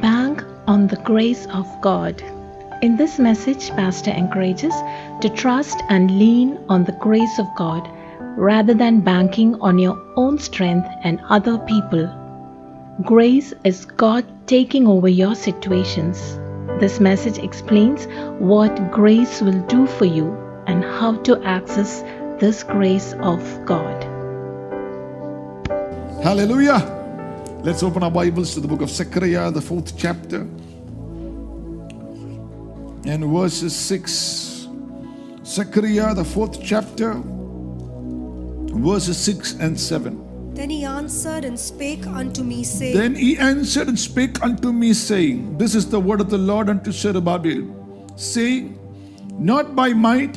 Bank on the grace of God. In this message, Pastor encourages to trust and lean on the grace of God rather than banking on your own strength and other people. Grace is God taking over your situations. This message explains what grace will do for you and how to access this grace of God. Hallelujah. Let's open our Bibles to the book of Zechariah, the fourth chapter, and verses 6. Zechariah, the fourth chapter, verses 6 and 7. Then he answered and spake unto me, saying, Then he answered and spake unto me, saying, This is the word of the Lord unto Zerubbabel, saying, Not by might,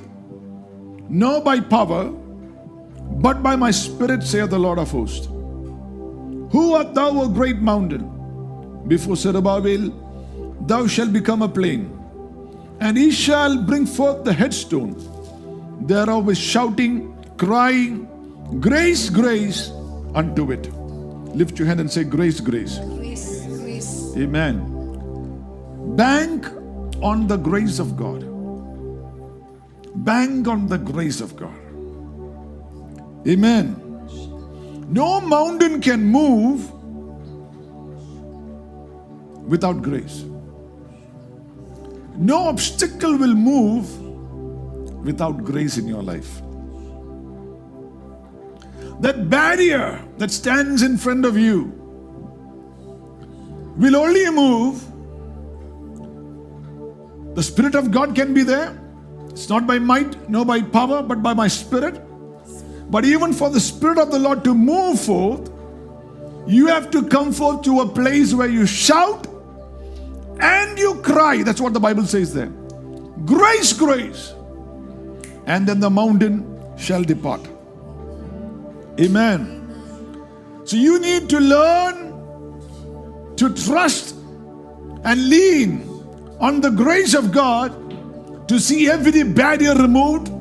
nor by power, but by my spirit, saith the Lord of hosts. Who art thou, O great mountain? Before Zerubbabel, thou shalt become a plain, and he shall bring forth the headstone thereof with shouting, crying, Grace, grace unto it. Lift your hand and say, Grace, grace. Grace, grace. Amen. Bank on the grace of God. Bank on the grace of God. Amen. No mountain can move without grace. No obstacle will move without grace in your life. That barrier that stands in front of you will only move. The Spirit of God can be there. It's not by might, nor by power, but by my Spirit. But even for the Spirit of the Lord to move forth, you have to come forth to a place where you shout and you cry. That's what the Bible says there. Grace, grace. And then the mountain shall depart. Amen. So you need to learn to trust and lean on the grace of God to see every barrier removed,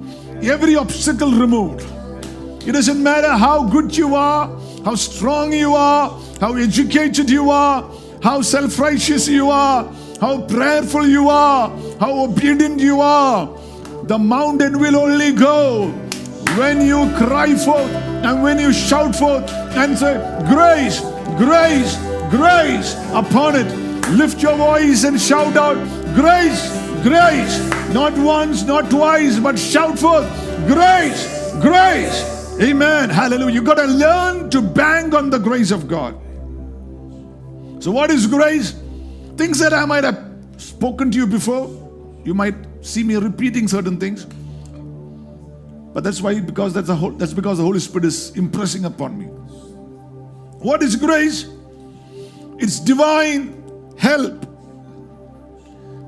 every obstacle removed. It doesn't matter how good you are, how strong you are, how educated you are, how self righteous you are, how prayerful you are, how obedient you are. The mountain will only go when you cry forth and when you shout forth and say, Grace, grace, grace upon it. Lift your voice and shout out, Grace, grace. Not once, not twice, but shout forth, Grace, grace. Amen. Hallelujah. You got to learn to bang on the grace of God. So, what is grace? Things that I might have spoken to you before. You might see me repeating certain things. But that's why, because that's a whole, that's because the Holy Spirit is impressing upon me. What is grace? It's divine help.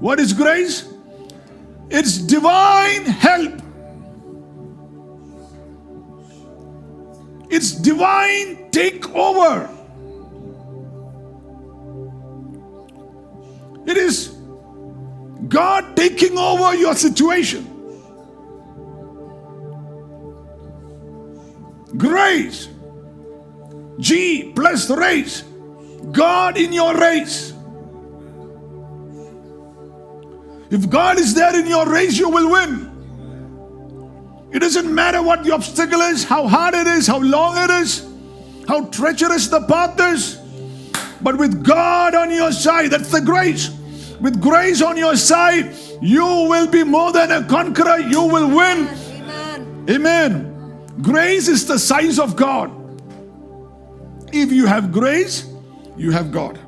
What is grace? It's divine help. It's divine takeover. It is God taking over your situation. Grace. G plus race. God in your race. If God is there in your race, you will win. It doesn't matter what the obstacle is, how hard it is, how long it is, how treacherous the path is. But with God on your side, that's the grace. With grace on your side, you will be more than a conqueror. You will win. Amen. Amen. Grace is the size of God. If you have grace, you have God.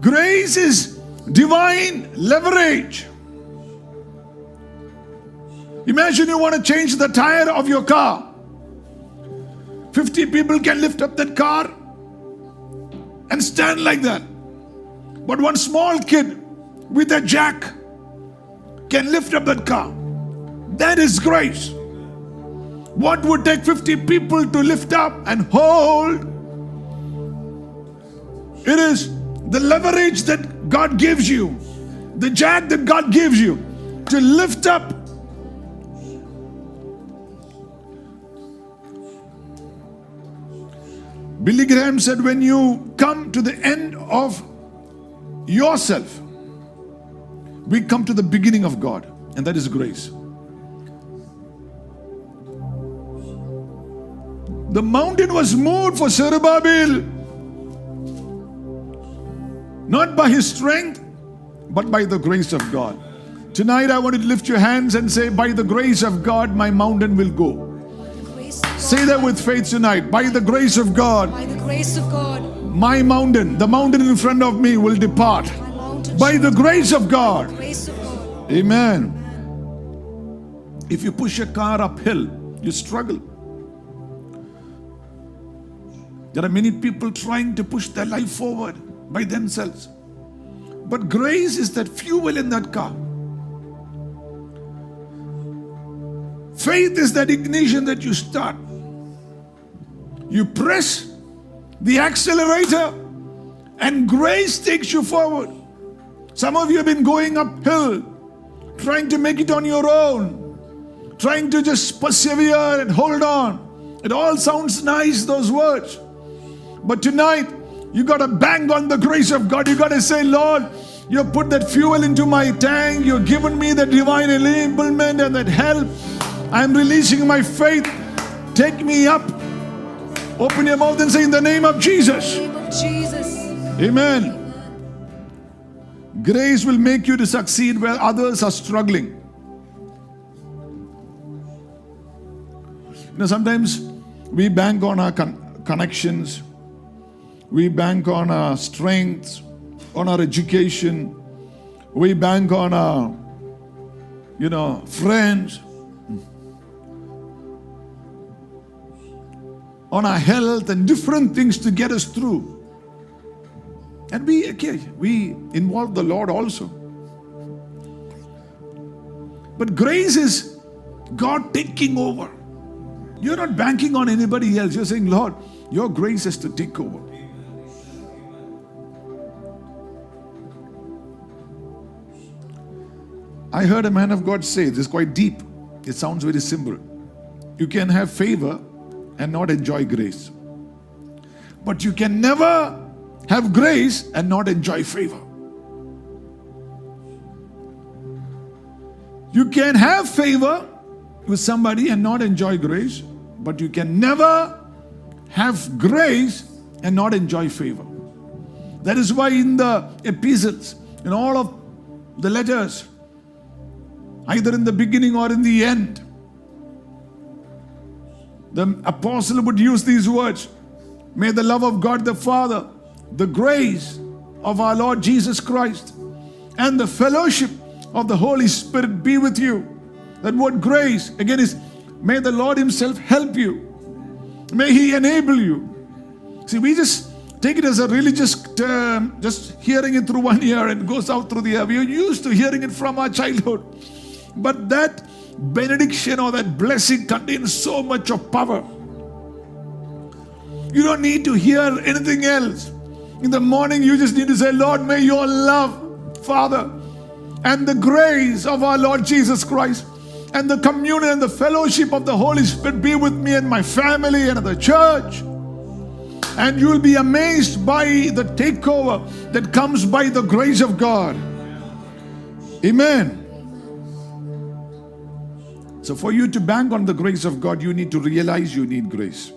Grace is divine leverage. Imagine you want to change the tire of your car. 50 people can lift up that car and stand like that. But one small kid with a jack can lift up that car. That is grace. What would take 50 people to lift up and hold? It is the leverage that God gives you, the jack that God gives you to lift up. Billy Graham said, when you come to the end of yourself, we come to the beginning of God, and that is grace. The mountain was moved for Zerubbabel, not by his strength, but by the grace of God. Tonight, I want to lift your hands and say, By the grace of God, my mountain will go. Grace of God. Say that with faith tonight. By the grace of God, By the grace of God, my mountain, the mountain in front of me, will depart. By the grace of God. grace of God. Amen. If you push a car uphill, you struggle. There are many people trying to push their life forward by themselves. But grace is that fuel in that car. Faith is that ignition that you start. You press the accelerator, and grace takes you forward. Some of you have been going uphill, trying to make it on your own, trying to just persevere and hold on. It all sounds nice, those words. But tonight, you got to bang on the grace of God. You got to say, Lord, you put that fuel into my tank. You've given me the divine enablement and that help. I'm releasing my faith. Take me up. Open your mouth and say, In the name of Jesus. name of Jesus. Amen. Grace will make you to succeed where others are struggling. You know, sometimes we bank on our con- connections, we bank on our strengths, on our education, we bank on our, you know, friends, on our health and different things to get us through. And we, okay, we involve the Lord also. But grace is God taking over. You're not banking on anybody else. You're saying, Lord, your grace has to take over. I heard a man of God say, this is quite deep. It sounds very simple. You can have favor and not enjoy grace. But you can never have grace and not enjoy favor. You can have favor with somebody and not enjoy grace, but you can never have grace and not enjoy favor. That is why in the epistles, in all of the letters, either in the beginning or in the end, the apostle would use these words May the love of God the Father, the grace of our Lord Jesus Christ, and the fellowship of the Holy Spirit be with you. That word grace, again, is may the Lord Himself help you. May He enable you. See, we just take it as a religious term, just hearing it through one ear and goes out through the ear. We are used to hearing it from our childhood. But that benediction or that blessing contains so much of power. You don't need to hear anything else. In the morning, you just need to say, Lord, may your love, Father, and the grace of our Lord Jesus Christ, and the communion and the fellowship of the Holy Spirit be with me and my family and the church. And you will be amazed by the takeover that comes by the grace of God. Amen. So, for you to bank on the grace of God, you need to realize you need grace.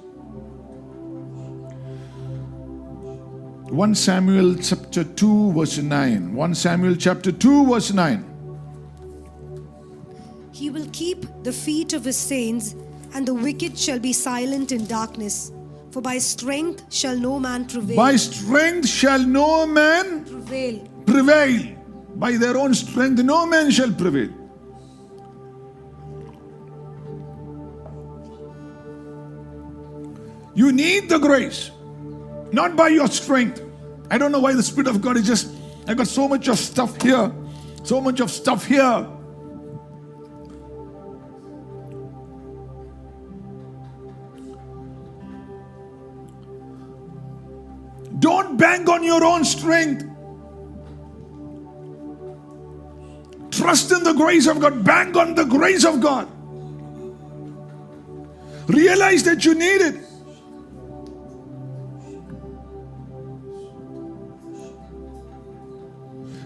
1 Samuel chapter 2, verse 9. 1 Samuel chapter 2, verse 9. He will keep the feet of his saints, and the wicked shall be silent in darkness. For by strength shall no man prevail. By strength shall no man prevail. prevail. By their own strength, no man shall prevail. You need the grace, not by your strength. I don't know why the Spirit of God is just, I got so much of stuff here, so much of stuff here. Don't bank on your own strength. Trust in the grace of God. Bank on the grace of God. Realize that you need it.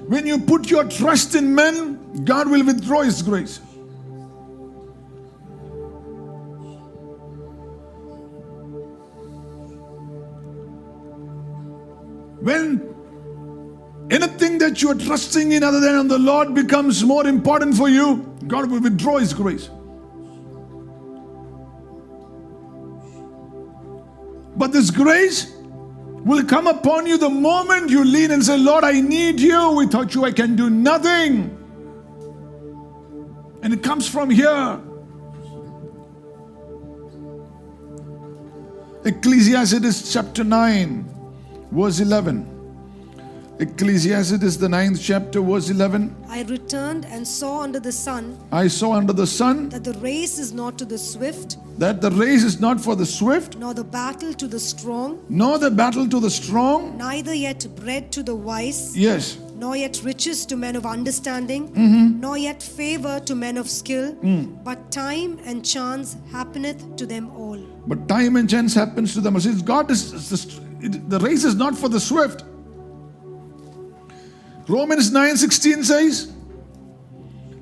When you put your trust in men, God will withdraw His grace. When anything that you are trusting in other than on the Lord becomes more important for you, God will withdraw His grace. But this grace will come upon you the moment you lean and say, Lord, I need you. Without you, I can do nothing. And it comes from here. Ecclesiastes chapter 9, verse 11. Ecclesiastes, the ninth chapter, verse 11. I returned and saw under the sun I saw under the sun that the race is not to the swift, that the race is not for the swift, nor the battle to the strong, nor the battle to the strong. neither yet bread to the wise, Yes, nor yet riches to men of understanding, Mm-hmm. nor yet favor to men of skill, Mm. but time and chance happeneth to them all. but time and chance happens to them. Since God is, the race is not for the swift. Romans 9:16 says,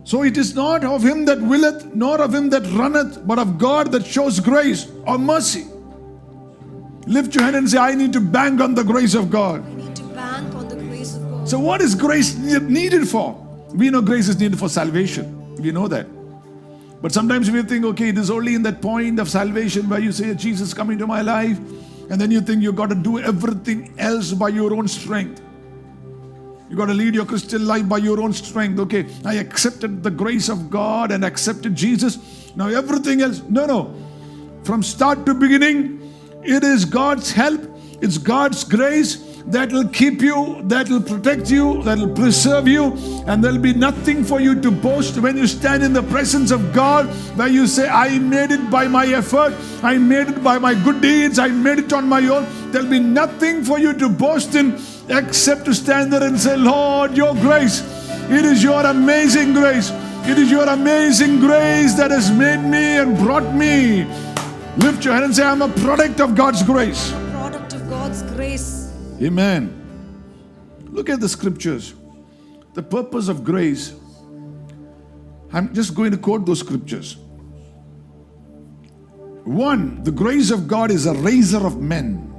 So it is not of him that willeth, nor of him that runneth, but of God that shows grace or mercy. Lift your hand and say, I need to bank on the grace of God. We need to bank on the grace of God. So, what is grace needed for? We know grace is needed for salvation. We know that. But sometimes we think, okay, it is only in that point of salvation where you say, Jesus, come into my life. And then you think you've got to do everything else by your own strength. You got to lead your Christian life by your own strength. Okay, I accepted the grace of God and accepted Jesus. Now everything else, no, no. From start to beginning, it is God's help, it's God's grace that will keep you, that will protect you, that will preserve you, and there'll be nothing for you to boast when you stand in the presence of God where you say, I made it by my effort, I made it by my good deeds, I made it on my own. There'll be nothing for you to boast in except to stand there and say, Lord, your grace, it is your amazing grace. It is your amazing grace that has made me and brought me. Lift your hand and say, I'm a product of God's grace. Product of God's grace. Amen. Look at the scriptures. The purpose of grace. I'm just going to quote those scriptures. One, the grace of God is a raiser of men.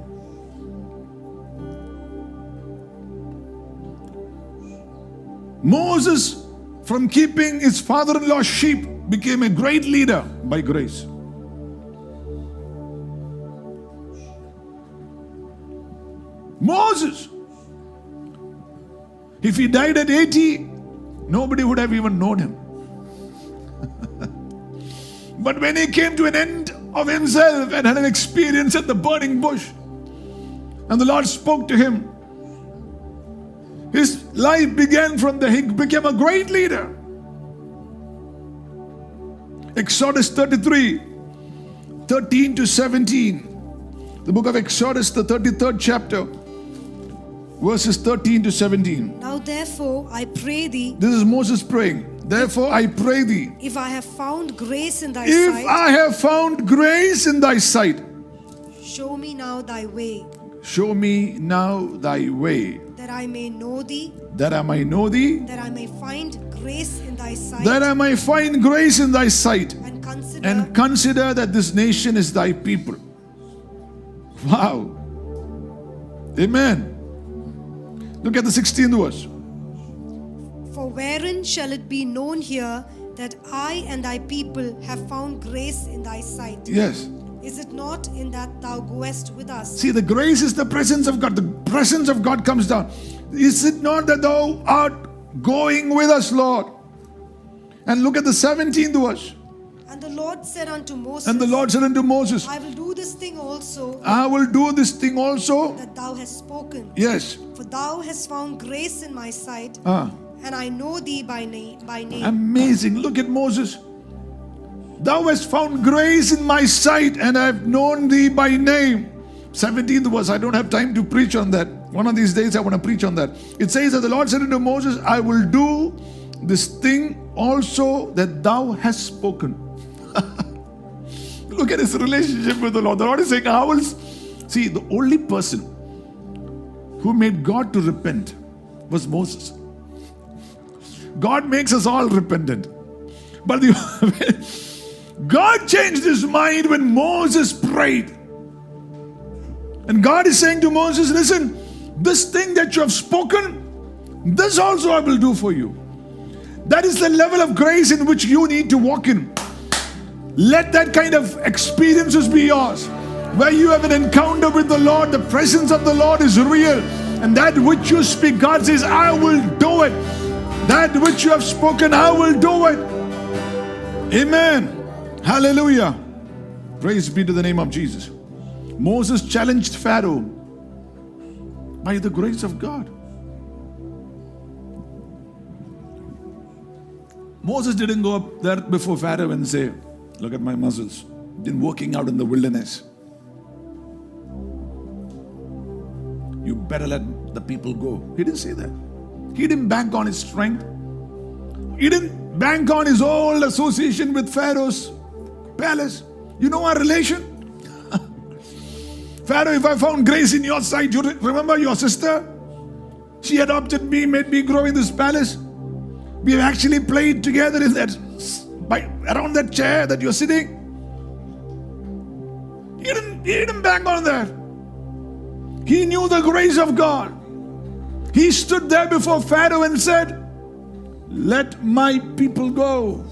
Moses, from keeping his father in law's sheep, became a great leader by grace. Moses. If he died at 80, nobody would have even known him. but when he came to an end of himself and had an experience at the burning bush, and the Lord spoke to him, his life began from there. He became a great leader. Exodus 33 13 to 17. The book of Exodus, the 33rd chapter, verses 13 to 17. Now therefore I pray thee, This is Moses praying. Therefore, I pray thee, if I have found grace in thy if sight, I have found grace in thy sight, show me now thy way, show me now thy way, that I may know thee, that I may know thee, that I may find grace in thy sight, that I may find grace in thy sight, and consider and consider that this nation is thy people. Wow. Amen. Look at the 16th verse. For wherein shall it be known here that I and thy people have found grace in thy sight? Yes. Is it not in that thou goest with us? See, the grace is the presence of God. The presence of God comes down. Is it not that thou art going with us, Lord? And look at the 17th verse. And the Lord said unto Moses, And the Lord said unto Moses, I will do this thing also I will do this thing also. that thou hast spoken. Yes. For thou hast found grace in my sight, Ah, and I know thee by name. By name. amazing. Look at Moses. Thou hast found grace in my sight, and I have known thee by name. 17th verse. I don't have time to preach on that. One of these days I want to preach on that. It says that the Lord said unto Moses, I will do this thing also that thou hast spoken. Look at his relationship with the Lord. The Lord is saying, I will. See, the only person who made God to repent was Moses. God makes us all repentant. But the, God changed his mind when Moses prayed. And God is saying to Moses, Listen, this thing that you have spoken, this also I will do for you. That is the level of grace in which you need to walk in. Let that kind of experiences be yours. Where you have an encounter with the Lord, the presence of the Lord is real. And that which you speak, God says, I will do it. That which you have spoken, I will do it. Amen. Hallelujah. Praise be to the name of Jesus. Moses challenged Pharaoh by the grace of God. Moses didn't go up there before Pharaoh and say, Look at my muscles. Been working out in the wilderness. You better let the people go. He didn't say that. He didn't bank on his strength. He didn't bank on his old association with Pharaoh's palace. You know our relation? Pharaoh, if I found grace in your sight, you remember your sister? She adopted me, made me grow in this palace. We have actually played together in that by around that chair that you're sitting. He didn't, he didn't bank on that. He knew the grace of God. He stood there before Pharaoh and said, Let my people go.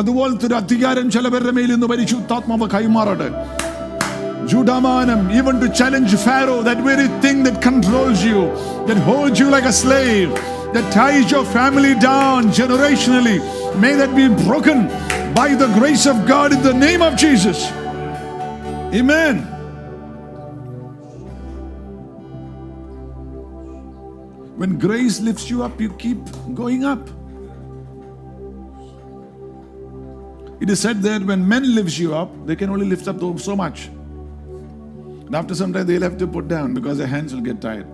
അതുപോലത്തെ ഒരു അധികാരം ചിലവരുടെ മേൽ ഇന്ന് പരിശുദ്ധാത്മാവ് കൈമാറട്ടെ Judamanam, even to challenge Pharaoh, that very thing that controls you, that holds you like a slave, that ties your family down generationally, may that be broken by the grace of God in the name of Jesus. Amen. When grace lifts you up, you keep going up. It is said that when men lifts you up, they can only lift up so much. And after some time, they'll have to put down because their hands will get tired.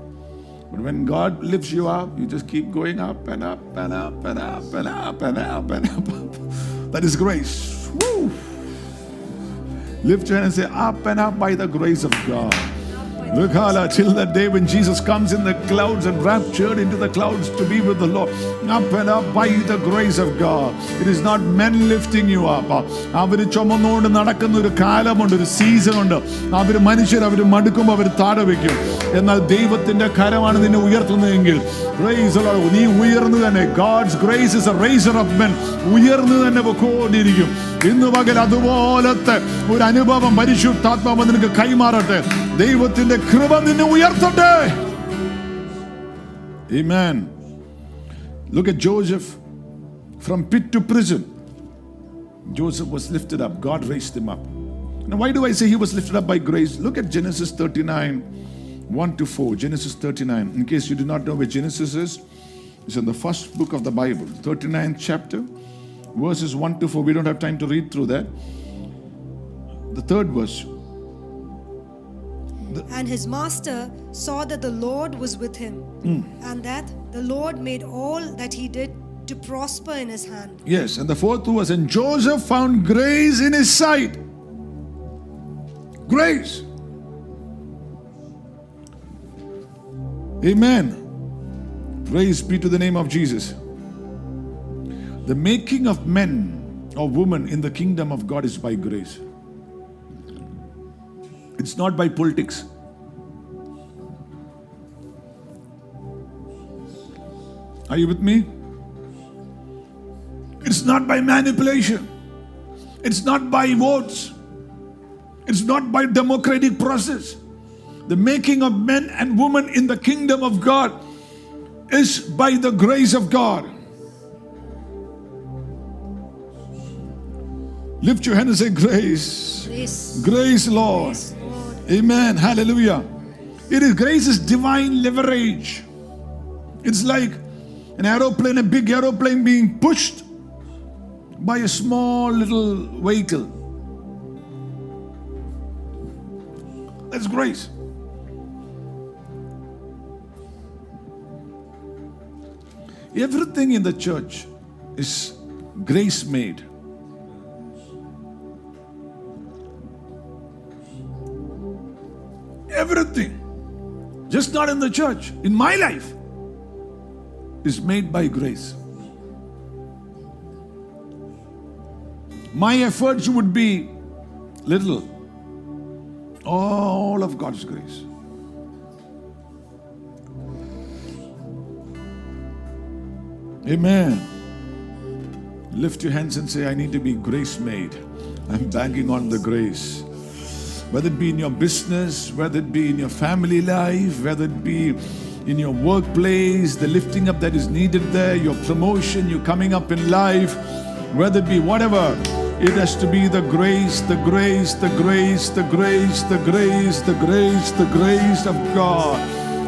But when God lifts you up, you just keep going up and up and up and up and up and up and up. That is grace. Woo! Lift your hand and say, Up and up by the grace of God. Till that day when Jesus comes in the clouds and raptured into the clouds to be with the Lord. Up and up by the grace of God. It is not men lifting you up. അവർ ചുമന്നുകൊണ്ട് നടക്കുന്ന ഒരു കാലമുണ്ട് ഒരു season ഉണ്ട് അവർ മനുഷ്യർ അവർ മടുക്കുമ്പോൾ അവർ താഴെ വയ്ക്കും എന്നാൽ ദൈവത്തിന്റെ കരമാണ് നിന്നെ ഉയർത്തുന്നതെങ്കിൽ. നീ ഉയർന്നു തന്നെ God's grace is a raiser of men ഉയർന്നു തന്നെ പൊക്കോണ്ടിരിക്കും ഇന്ന് പകൽ അതുപോലത്തെ ഒരു അനുഭവം പരിശുദ്ധാത്മാവ് നിനക്ക് കൈമാറട്ടെ ദൈവത്തിന്റെ കൃപ നിന്നെ ഉയർത്തട്ടെ Amen. Look at Joseph from pit to prison. Joseph was lifted up. God raised him up. Now, why do I say he was lifted up by grace? Look at Genesis 39, 1 to 4. Genesis 39. In case you do not know where Genesis is, it's in the first book of the Bible, 39th chapter, verses 1 to 4. We don't have time to read through that. The third verse. and his master saw that the Lord was with him, hmm. and that the Lord made all that he did to prosper in his hand. Yes, and the fourth was, and Joseph found grace in his sight. Grace. Amen. Praise be to the name of Jesus. The making of men or women in the kingdom of God is by grace. It's not by politics. Are you with me? It's not by manipulation. It's not by votes. It's not by democratic process. The making of men and women in the kingdom of God is by the grace of God. Lift your hand and say, Grace. Grace. Grace, Lord. Grace, Lord. Amen. Hallelujah. It is grace is divine leverage. It's like an aeroplane, a big aeroplane being pushed by a small little vehicle. That's grace. Everything in the church is grace made. Everything. Just not in the church, in my life. is made by grace. My efforts would be little. All of God's grace. Amen. Lift your hands and say, I need to be grace made. I'm banking on the grace. Whether it be in your business, whether it be in your family life, whether it be in your workplace, the lifting up that is needed there, your promotion, you coming up in life, whether it be whatever, it has to be the grace, the grace, the grace, the grace, the grace, the grace, the grace of God.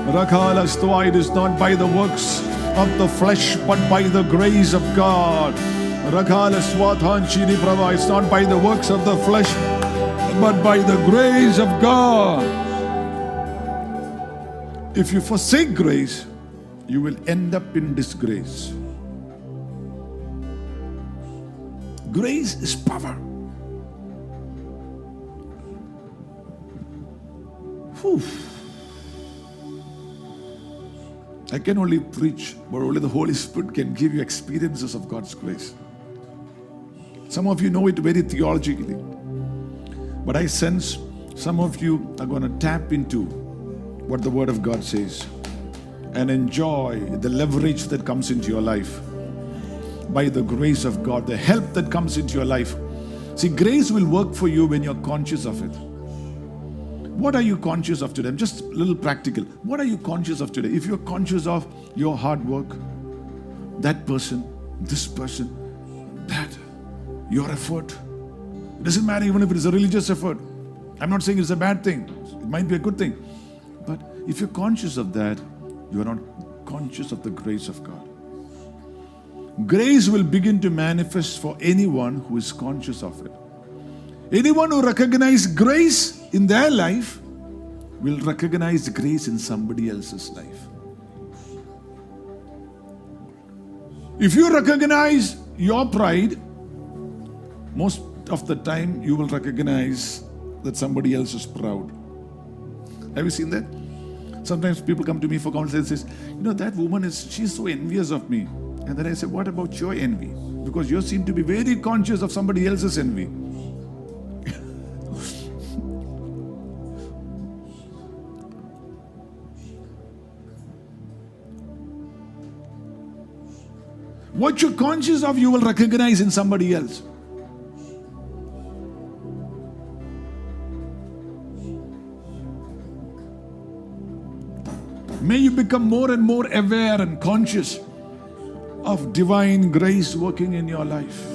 Rakala Stoa, it is not by the works of the flesh, but by the grace of God. Rakala Swathan Chidi Prava, it's not by the works of the flesh, but by the grace of God. If you forsake grace, you will end up in disgrace. Grace is power. Whew. I can only preach, but only the Holy Spirit can give you experiences of God's grace. Some of you know it very theologically, but I sense some of you are going to tap into what the Word of God says and enjoy the leverage that comes into your life by the grace of God, the help that comes into your life. See, grace will work for you when you're conscious of it. What are you conscious of today? I'm just a little practical. What are you conscious of today? If you're conscious of your hard work, that person, this person, that, your effort, it doesn't matter even if it is a religious effort. I'm not saying it's a bad thing, it might be a good thing. But if you're conscious of that, you are not conscious of the grace of God. Grace will begin to manifest for anyone who is conscious of it. Anyone who recognizes grace in their life will recognize grace in somebody else's life. If you recognize your pride, most of the time you will recognize that somebody else is proud. Have you seen that? Sometimes people come to me for counsel and says, you know, that woman is she's so envious of me. And then I say, what about your envy? Because you seem to be very conscious of somebody else's envy. what you're conscious of, you will recognize in somebody else. May you become more and more aware and conscious of divine grace working in your life.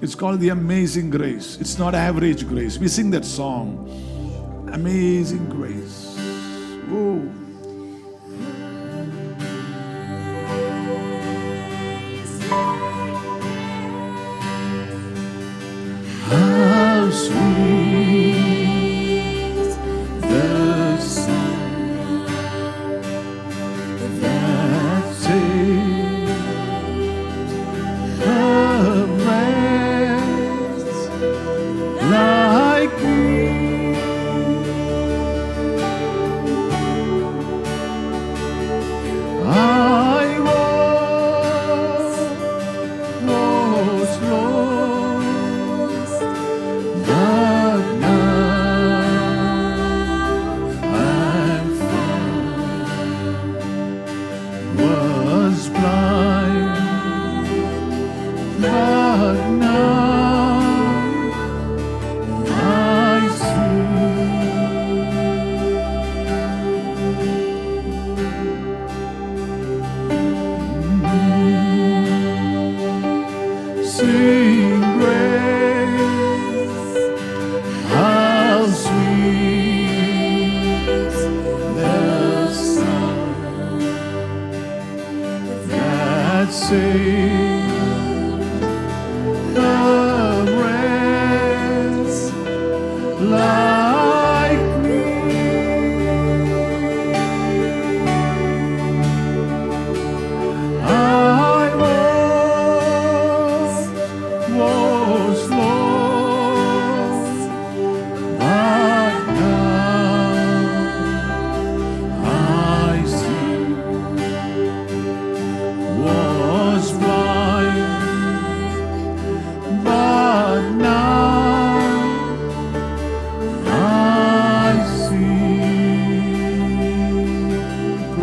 It's called the amazing grace. It's not average grace. We sing that song, Amazing Grace. Whoa. How sweet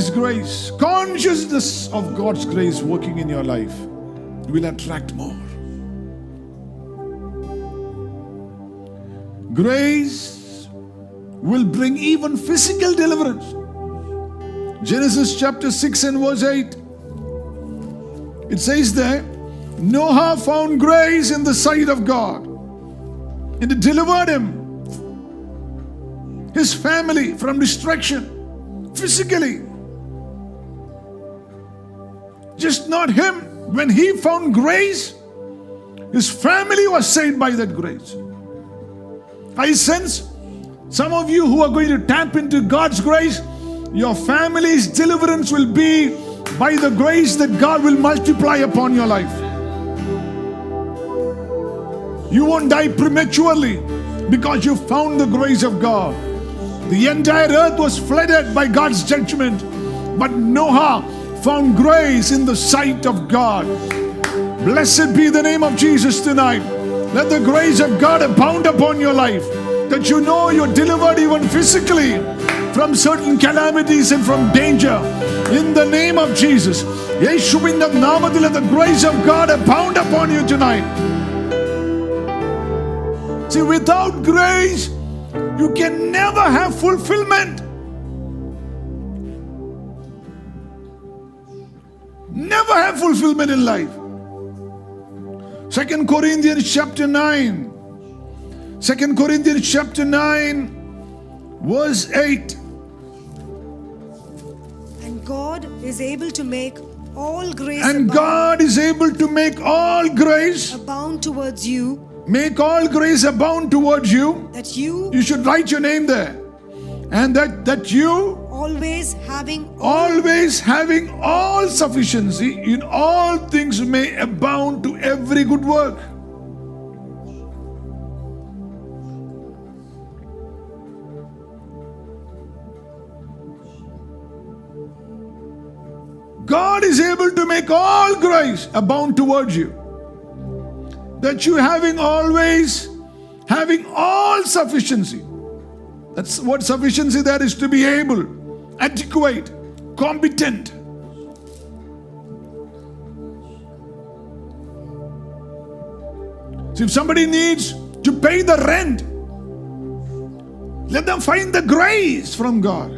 Recognize grace, consciousness of God's grace working in your life, will attract more. Grace will bring even physical deliverance. Genesis chapter 6 and verse 8. It says there, Noah found grace in the sight of God, and it delivered him, his family from destruction physically. Just not him. When he found grace, his family was saved by that grace. I sense some of you who are going to tap into God's grace, your family's deliverance will be by the grace that God will multiply upon your life. You won't die prematurely because you found the grace of God. The entire earth was flooded by God's judgment, but Noah found grace in the sight of God. Blessed be the name of Jesus tonight. Let the grace of God abound upon your life. That you know you're delivered even physically from certain calamities and from danger. In the name of Jesus. യേശുവിന്റെ നാമത്തിൽ let the grace of God abound upon you tonight. See, without grace, you can never have fulfillment. Never have fulfillment in life. Second Corinthians chapter 9. Second Corinthians chapter 9, verse 8. And God is able to make all grace And abound, God is able to make all grace, abound towards you, make all grace abound towards you. that you You should write your name there. And that, that you always having always having all sufficiency in all things may abound to every good work. God is able to make all grace abound towards you. That you having always having all sufficiency. That's what sufficiency there is to be able, adequate, competent. So if somebody needs to pay the rent, let them find the grace from God.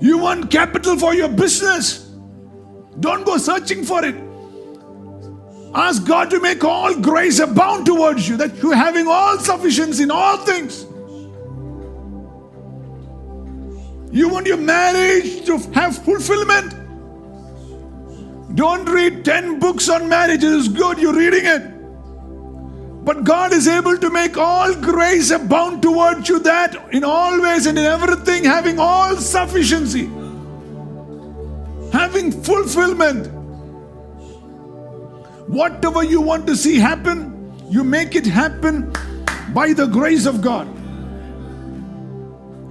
You want capital for your business. Don't go searching for it. Ask God to make all grace abound towards you, that you're having all sufficiency in all things. You want your marriage to have fulfillment. Don't read 10 books on marriage. It is good, you're reading it. But God is able to make all grace abound towards you that in all ways and in everything having all sufficiency, having fulfillment. Whatever you want to see happen, you make it happen by the grace of God.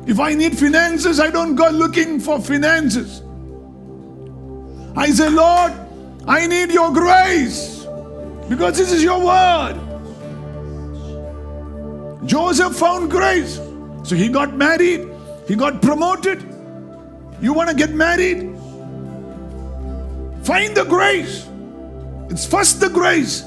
If I need finances, I don't go looking for finances. I say, Lord, I need your grace because this is your word. Joseph found grace. So he got married, he got promoted. You want to get married? Find the grace. It's first the grace.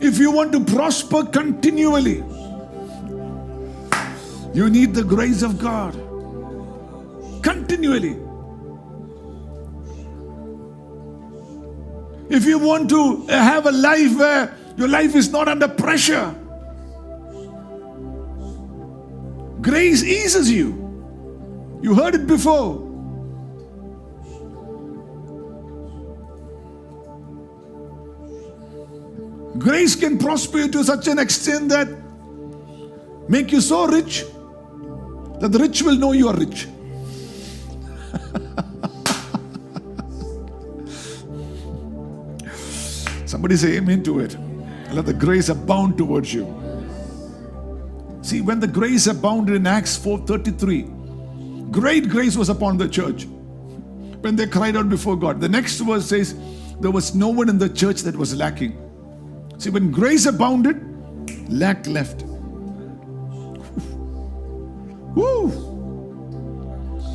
If you want to prosper continually, you need the grace of God. Continually. If you want to have a life where your life is not under pressure, grace eases you. You heard it before. Grace can prosper you to such an extent that make you so rich that the rich will know you are rich. Somebody say amen to it. Let the grace abound towards you. See, when the grace abounded in Acts 4:33, great grace was upon the church when they cried out before God. The next verse says, there was no one in the church that was lacking. See, when grace abounded, lack left. Woo!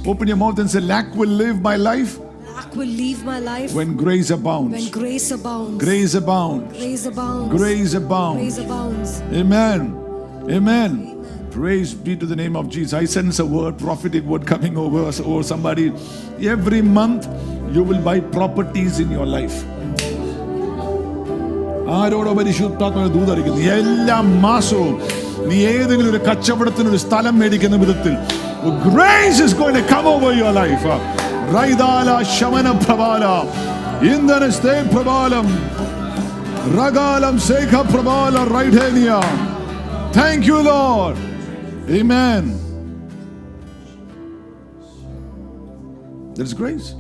Open your mouth and say, Lack will live my life Lack will leave my life when grace abounds. when grace abounds. Grace abounds. Grace abounds. Grace abounds. Grace abounds. Amen. Amen. Praise be to the name of Jesus. I sense a word, prophetic word coming over us or somebody. Every month you will buy properties in your life. ആരോടോ പരിശുദ്ധാത്മക ദൂതറിക്കുന്നു എല്ലാ മാസവും നീ ഏതെങ്കിലും ഒരു കച്ചവടത്തിന് ഒരു സ്ഥലം മേടിക്കുന്ന വിധത്തിൽ grace is going to come over your life റൈദാല ശമന പ്രബാല ഇന്ധന പ്രബാലം റഗാലം സേഖ പ്രബാല റൈഡേനിയ Thank you, Lord. Amen. There's grace.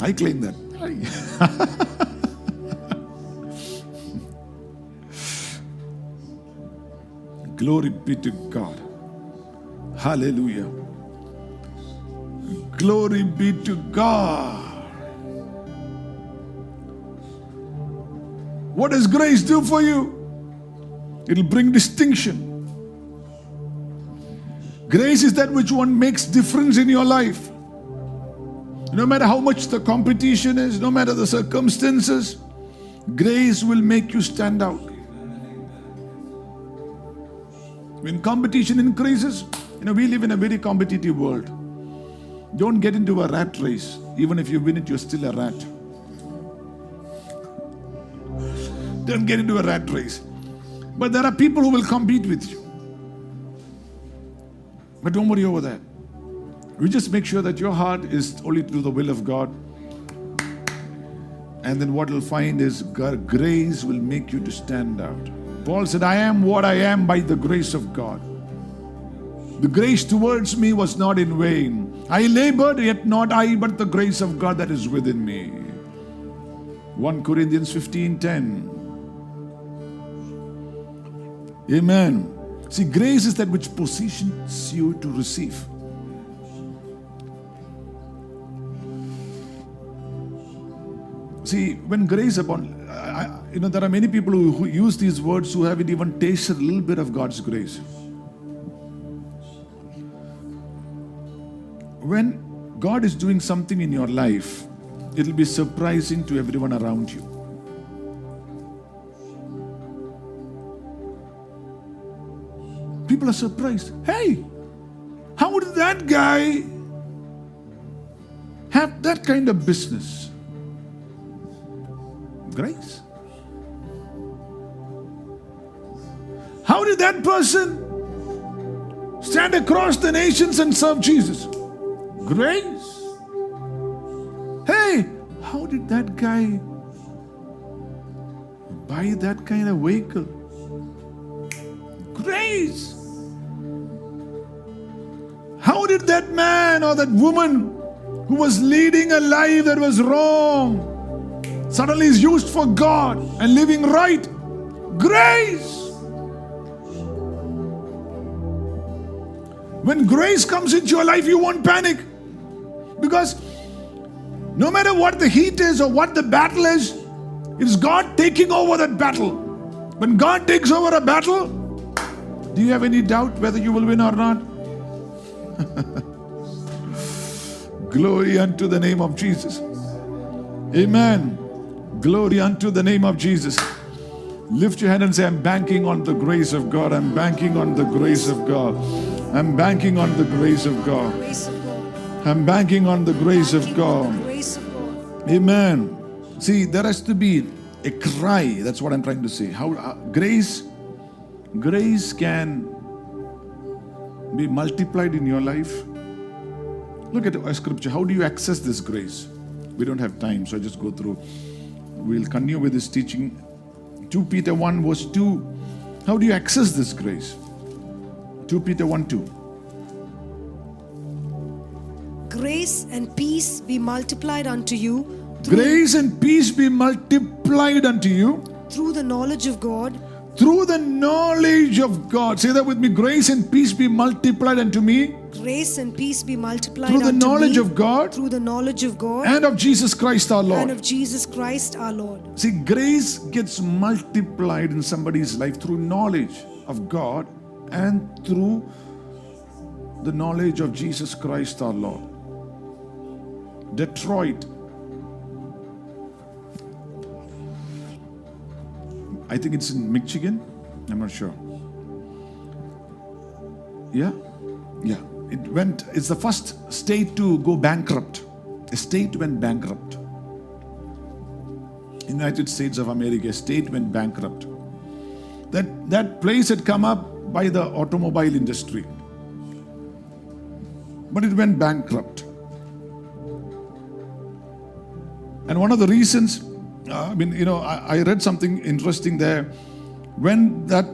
I claim that. Glory be to God. Hallelujah. Glory be to God. What does grace do for you? It'll bring distinction. Grace is that which one makes difference in your life. No matter how much the competition is, no matter the circumstances, grace will make you stand out. When competition increases, you know, we live in a very competitive world. Don't get into a rat race. Even if you win it, you're still a rat. Don't get into a rat race. But there are people who will compete with you. But don't worry over that. We just make sure that your heart is only to the will of God. And then what you'll find is grace will make you to stand out. Paul said, I am what I am by the grace of God. The grace towards me was not in vain. I labored, yet not I, but the grace of God that is within me. 1 Corinthians 15 10. Amen. See, grace is that which positions you to receive. See, when grace upon, I, you know, there are many people who, who use these words who haven't even tasted a little bit of God's grace. When God is doing something in your life, it'll be surprising to everyone around you. People are surprised. Hey, how did that guy have that kind of business? Grace. How did that person stand across the nations and serve Jesus? Grace. Hey, how did that guy buy that kind of vehicle? Grace. How did that man or that woman who was leading a life that was wrong suddenly is used for God and living right? Grace. When grace comes into your life, you won't panic. Because no matter what the heat is or what the battle is, it's God taking over that battle. When God takes over a battle, do you have any doubt whether you will win or not? Glory unto the name of Jesus. Amen. Glory unto the name of Jesus. Lift your hand and say, I'm banking on the grace of God. I'm banking on the grace of God. I'm banking on the grace of God. I'm banking on the grace of God. Grace of God. Amen. See, there has to be a cry. That's what I'm trying to say. How uh, grace, grace can be multiplied in your life. Look at a scripture. How do you access this grace? We don't have time, so I just go through. We'll continue with this teaching. 2 Peter 1 verse 2. How do you access this grace? 2 Peter 1 2. Grace and peace be multiplied unto you Grace and peace be multiplied unto you through the knowledge of God through the knowledge of God. Say that with me. Grace and peace be multiplied unto me Grace and peace be multiplied through the knowledge me of God through the knowledge of God and of Jesus Christ our Lord, and of Jesus Christ our Lord. See, grace gets multiplied in somebody's life through knowledge of God and through the knowledge of Jesus Christ our Lord. Detroit. I think it's in Michigan. I'm not sure. Yeah? Yeah. It went, it's the first state to go bankrupt. A state went bankrupt. United States of America, state went bankrupt. That, that place had come up by the automobile industry. But it went bankrupt. And one of the reasons, Uh, I mean, you know, I, I read something interesting there. When that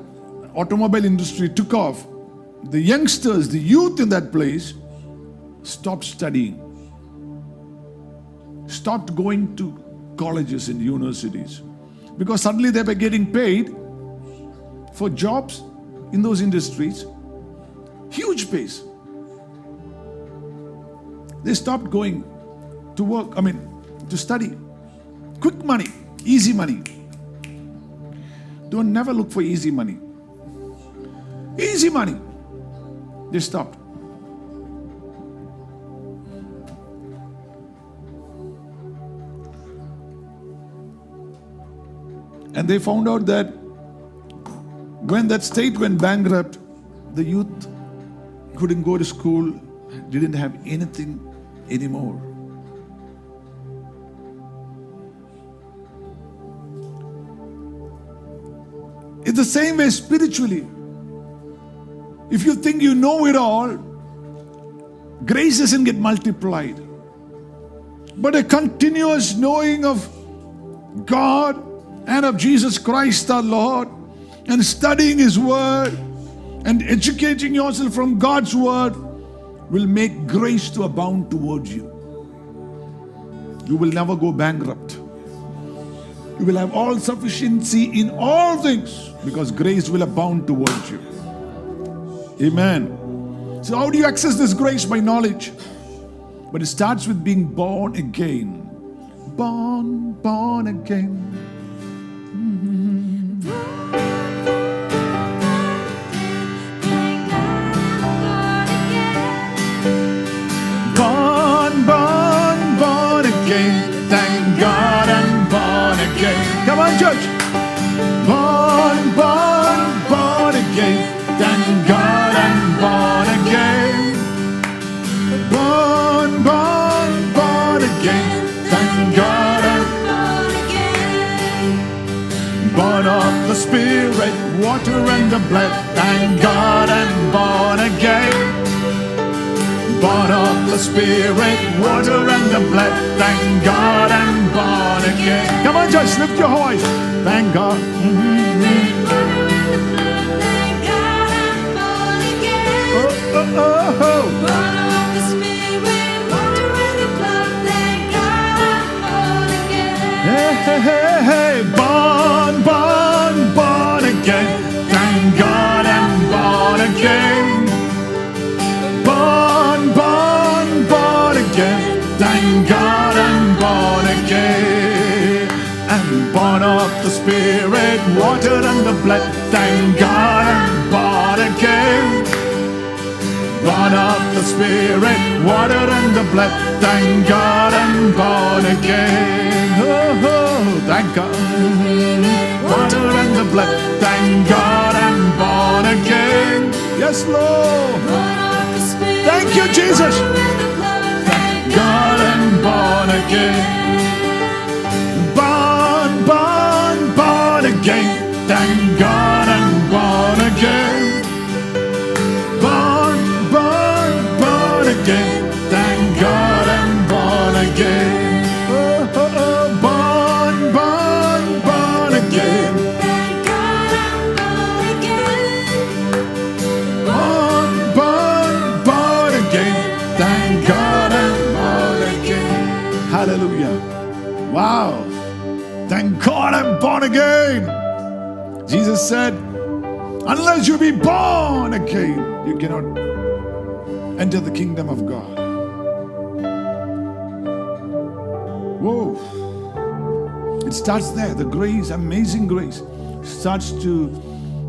automobile industry took off, the youngsters, the youth in that place, stopped studying, stopped going to colleges and universities because suddenly they were getting paid for jobs in those industries, huge pays. They stopped going to work, I mean, to study. Quick money, easy money. Don't never look for easy money. Easy money. They stopped. And they found out that when that state went bankrupt, the youth couldn't go to school, didn't have anything anymore. The same way spiritually. If you think you know it all, grace doesn't get multiplied. But a continuous knowing of God and of Jesus Christ our Lord and studying His Word and educating yourself from God's Word will make grace to abound towards you. You will never go bankrupt. You will have all sufficiency in all things because grace will abound towards you. Amen. So, how do you access this grace? By knowledge. But it starts with being born again. Born, born again. Water and the blood. Thank God I'm born again. Born of the Spirit, water and the blood. Thank God I'm born again. Come on, church, lift your voice. Thank God. Oh, oh, oh, oh. Born of the Spirit, water and the blood, thank God, I'm born again. Hey, hey, hey, hey. Born, born, born again. Thank God I'm born again. Born, born, born again. Thank God I'm born again. I'm born of the Spirit, water and the blood. Thank God I'm born again. Born of the Spirit, water and the blood. Thank God I'm born again. Oh, oh, thank God. Water and the blood. Thank God again. Yes, Lord. Thank you, Jesus. God I'm born again. Born, born, born again. Thank God I'm born again. Born, born, born again. Wow. Thank God I'm born again. Jesus said, Unless you be born again, you cannot enter the kingdom of God. Whoa. It starts there. The grace, amazing grace, starts to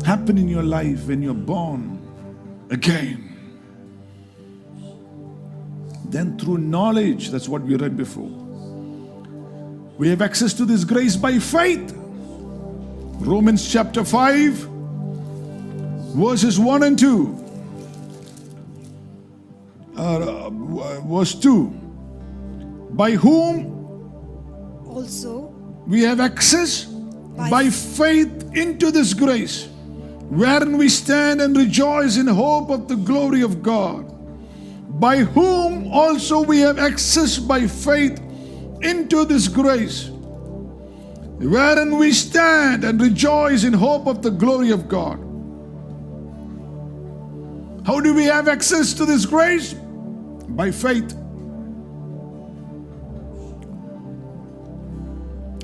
happen in your life when you're born again. Then, through knowledge, that's what we read before, we have access to this grace by faith. Romans chapter 5, verses 1 and 2. Uh, verse 2. By whom Also, we have access By- by faith into this grace, wherein we stand and rejoice in hope of the glory of God, by whom also we have access by faith into this grace, wherein we stand and rejoice in hope of the glory of God. How do we have access to this grace? By faith.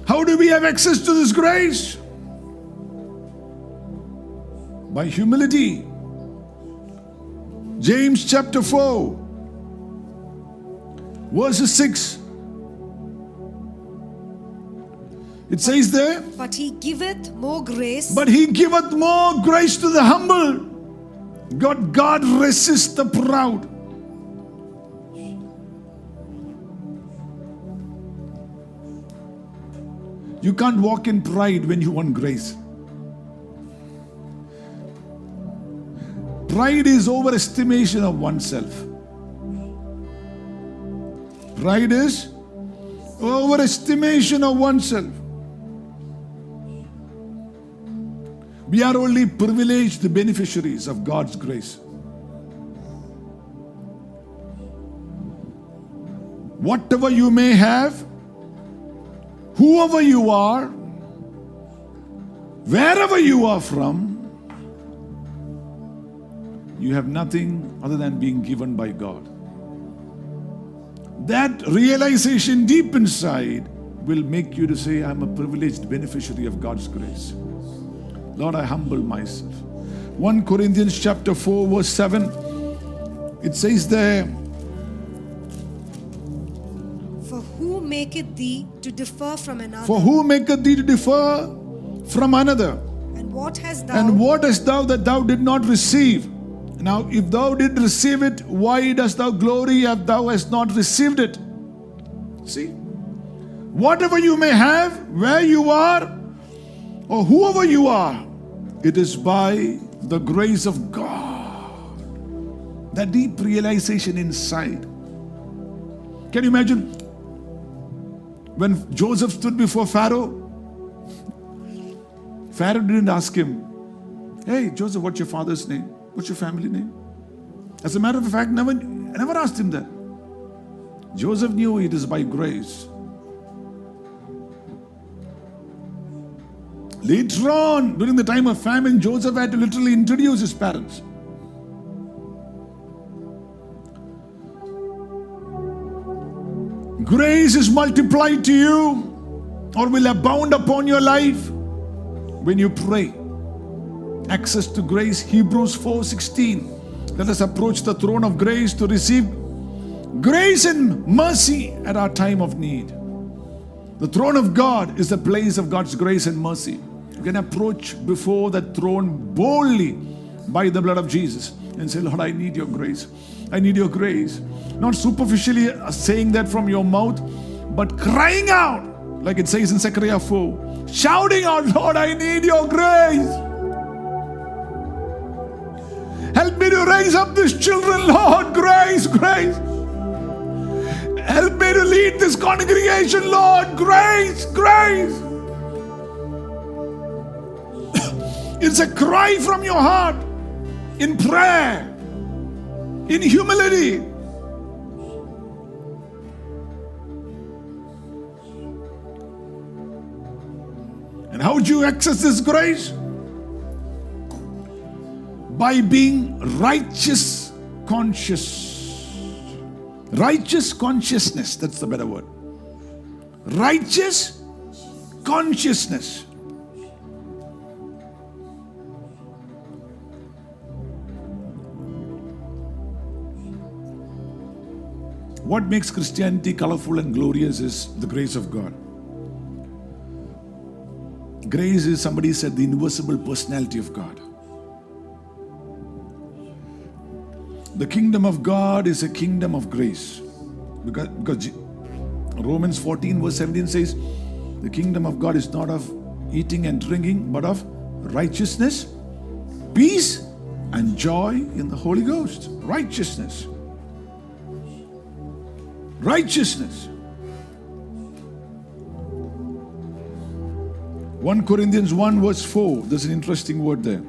How do we have access to this grace? By humility. James chapter 4, verse 6. It says there, but he giveth more grace. but he giveth more grace to the humble. God, God resists the proud. You can't walk in pride when you want grace. Pride is overestimation of oneself. Pride is overestimation of oneself. We are only privileged beneficiaries of God's grace. Whatever you may have, whoever you are, wherever you are from, you have nothing other than being given by God. That realization deep inside will make you to say, I'm a privileged beneficiary of God's grace. Lord, I humble myself. 1 Corinthians chapter 4, verse 7. It says there, For who maketh thee to differ from another? For who maketh thee to differ from another? and what hast thou? And what hast thou that thou did not receive? Now, if thou did receive it, why dost thou glory if thou hast not received it? See? Whatever you may have, where you are, or whoever you are, it is by the grace of God. That deep realization inside. Can you imagine when Joseph stood before Pharaoh? Pharaoh didn't ask him, Hey, Joseph, what's your father's name? What's your family name? As a matter of fact, never, never asked him that. Joseph knew it is by grace. Later on, during the time of famine, Joseph had to literally introduce his parents. Grace is multiplied to you or will abound upon your life when you pray. Access to grace, Hebrews 4:16. Let us approach the throne of grace to receive grace and mercy at our time of need. The throne of God is the place of God's grace and mercy. You can approach before the throne boldly by the blood of Jesus and say, Lord, I need your grace. I need your grace. Not superficially uh, saying that from your mouth, but crying out, like it says in Zechariah 4, shouting out, Lord, I need your grace. Help me to raise up these children, Lord. Grace, grace. Help me to lead this congregation, Lord. Grace, grace. It's a cry from your heart in prayer, in humility. And how do you access this grace? By being righteous conscious. Righteous consciousness, that's the better word. Righteous consciousness. What makes Christianity colorful and glorious is the grace of God. Grace is, somebody said, the invisible personality of God. The kingdom of God is a kingdom of grace. Because, because Romans 14, verse 17 says, The kingdom of God is not of eating and drinking, but of righteousness, peace, and joy in the Holy Ghost. Righteousness. Righteousness. 1 Corinthians 1, verse 4. There's an interesting word there.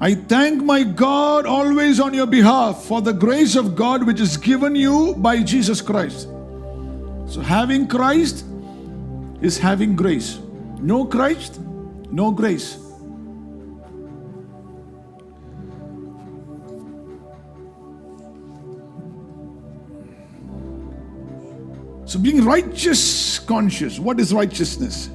I thank my God always on your behalf for the grace of God which is given you by Jesus Christ. So, having Christ is having grace. No Christ, no grace. So, being righteous conscious, what is righteousness?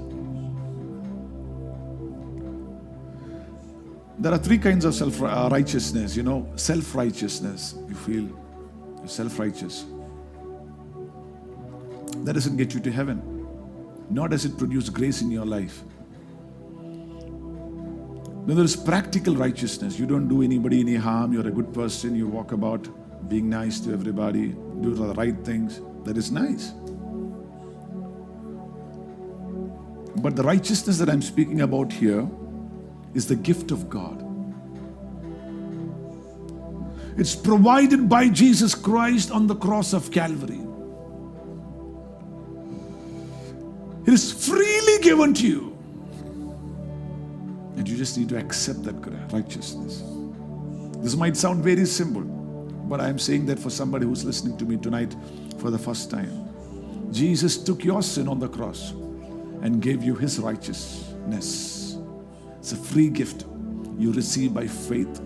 There are three kinds of self uh, righteousness. You know, self righteousness. You feel self righteous. That doesn't get you to heaven, nor does it produce grace in your life. Then there is practical righteousness. You don't do anybody any harm. You're a good person. You walk about being nice to everybody, do the right things. That is nice. But the righteousness that I'm speaking about here is the gift of God. It's provided by Jesus Christ on the cross of Calvary. It is freely given to you. And you just need to accept that righteousness. This might sound very simple, but I'm saying that for somebody who's listening to me tonight for the first time. Jesus took your sin on the cross and gave you his righteousness. It's a free gift you receive by faith,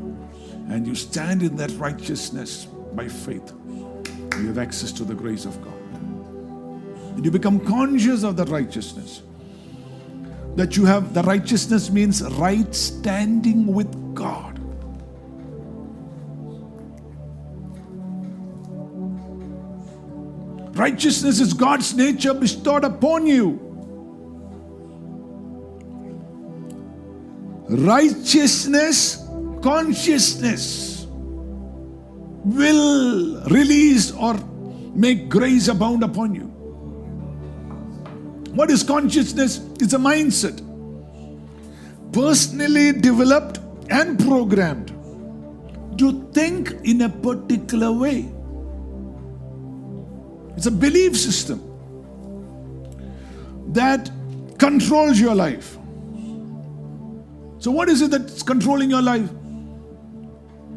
and you stand in that righteousness by faith. You have access to the grace of God. And you become conscious of that righteousness. That you have the righteousness means right standing with God. Righteousness is God's nature bestowed upon you. righteousness consciousness will release or make grace abound upon you. What is consciousness? It's a mindset, personally developed and programmed to think in a particular way. It's a belief system that controls your life. So, what is it that's controlling your life?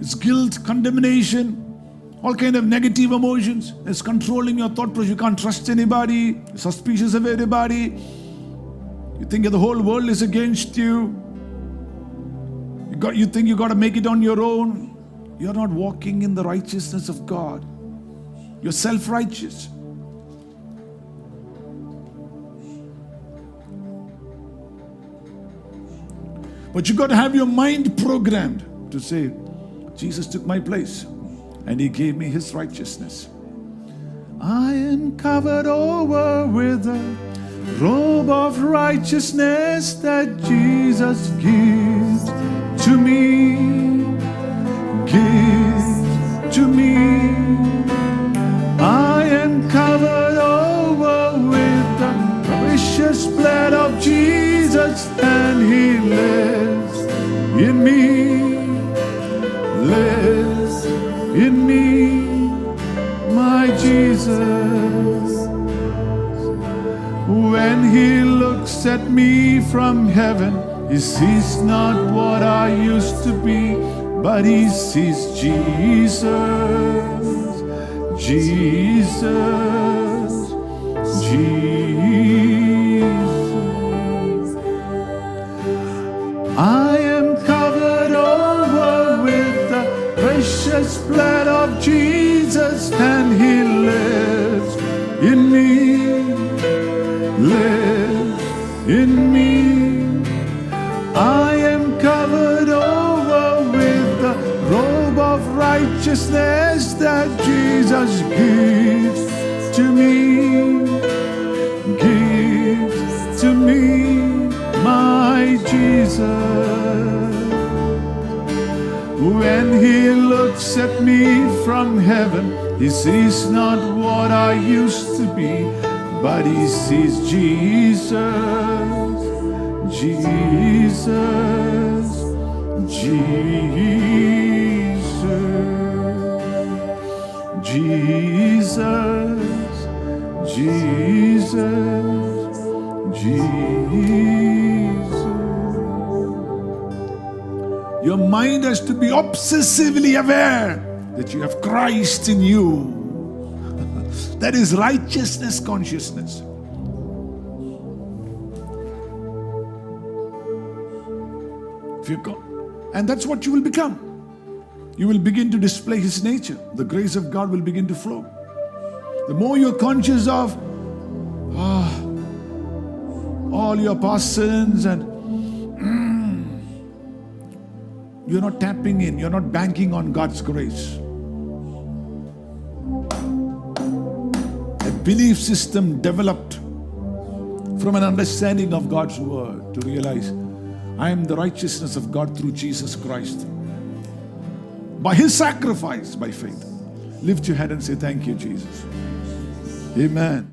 It's guilt, condemnation, all kind of negative emotions. It's controlling your thought process. You can't trust anybody, suspicious of everybody. You think the whole world is against you. You, got, you think you got to make it on your own. You're not walking in the righteousness of God. You're self righteous. But you got to have your mind programmed to say, Jesus took my place and he gave me his righteousness. I am covered over with a robe of righteousness that Jesus gives to me. Gives to me. Blood of Jesus and he lives in me. Lives in me, my Jesus. When he looks at me from heaven, he sees not what I used to be, but he sees Jesus. Jesus. Jesus. I am covered over with the precious blood of Jesus, and He lives in me, lives in me. I am covered over with the robe of righteousness that Jesus gives to me, Jesus. When he looks at me from heaven, he sees not what I used to be, but he sees Jesus, Jesus, Jesus, Jesus, Jesus, Jesus. Your mind has to be obsessively aware that you have Christ in you. that is righteousness consciousness. If you go, and that's what you will become. You will begin to display His nature. The grace of God will begin to flow. The more you're conscious of ah, all your past sins and you're not tapping in, you're not banking on God's grace. A belief system developed from an understanding of God's word to realize I am the righteousness of God through Jesus Christ. By his sacrifice, by faith. Lift your head and say, Thank you, Jesus. Amen.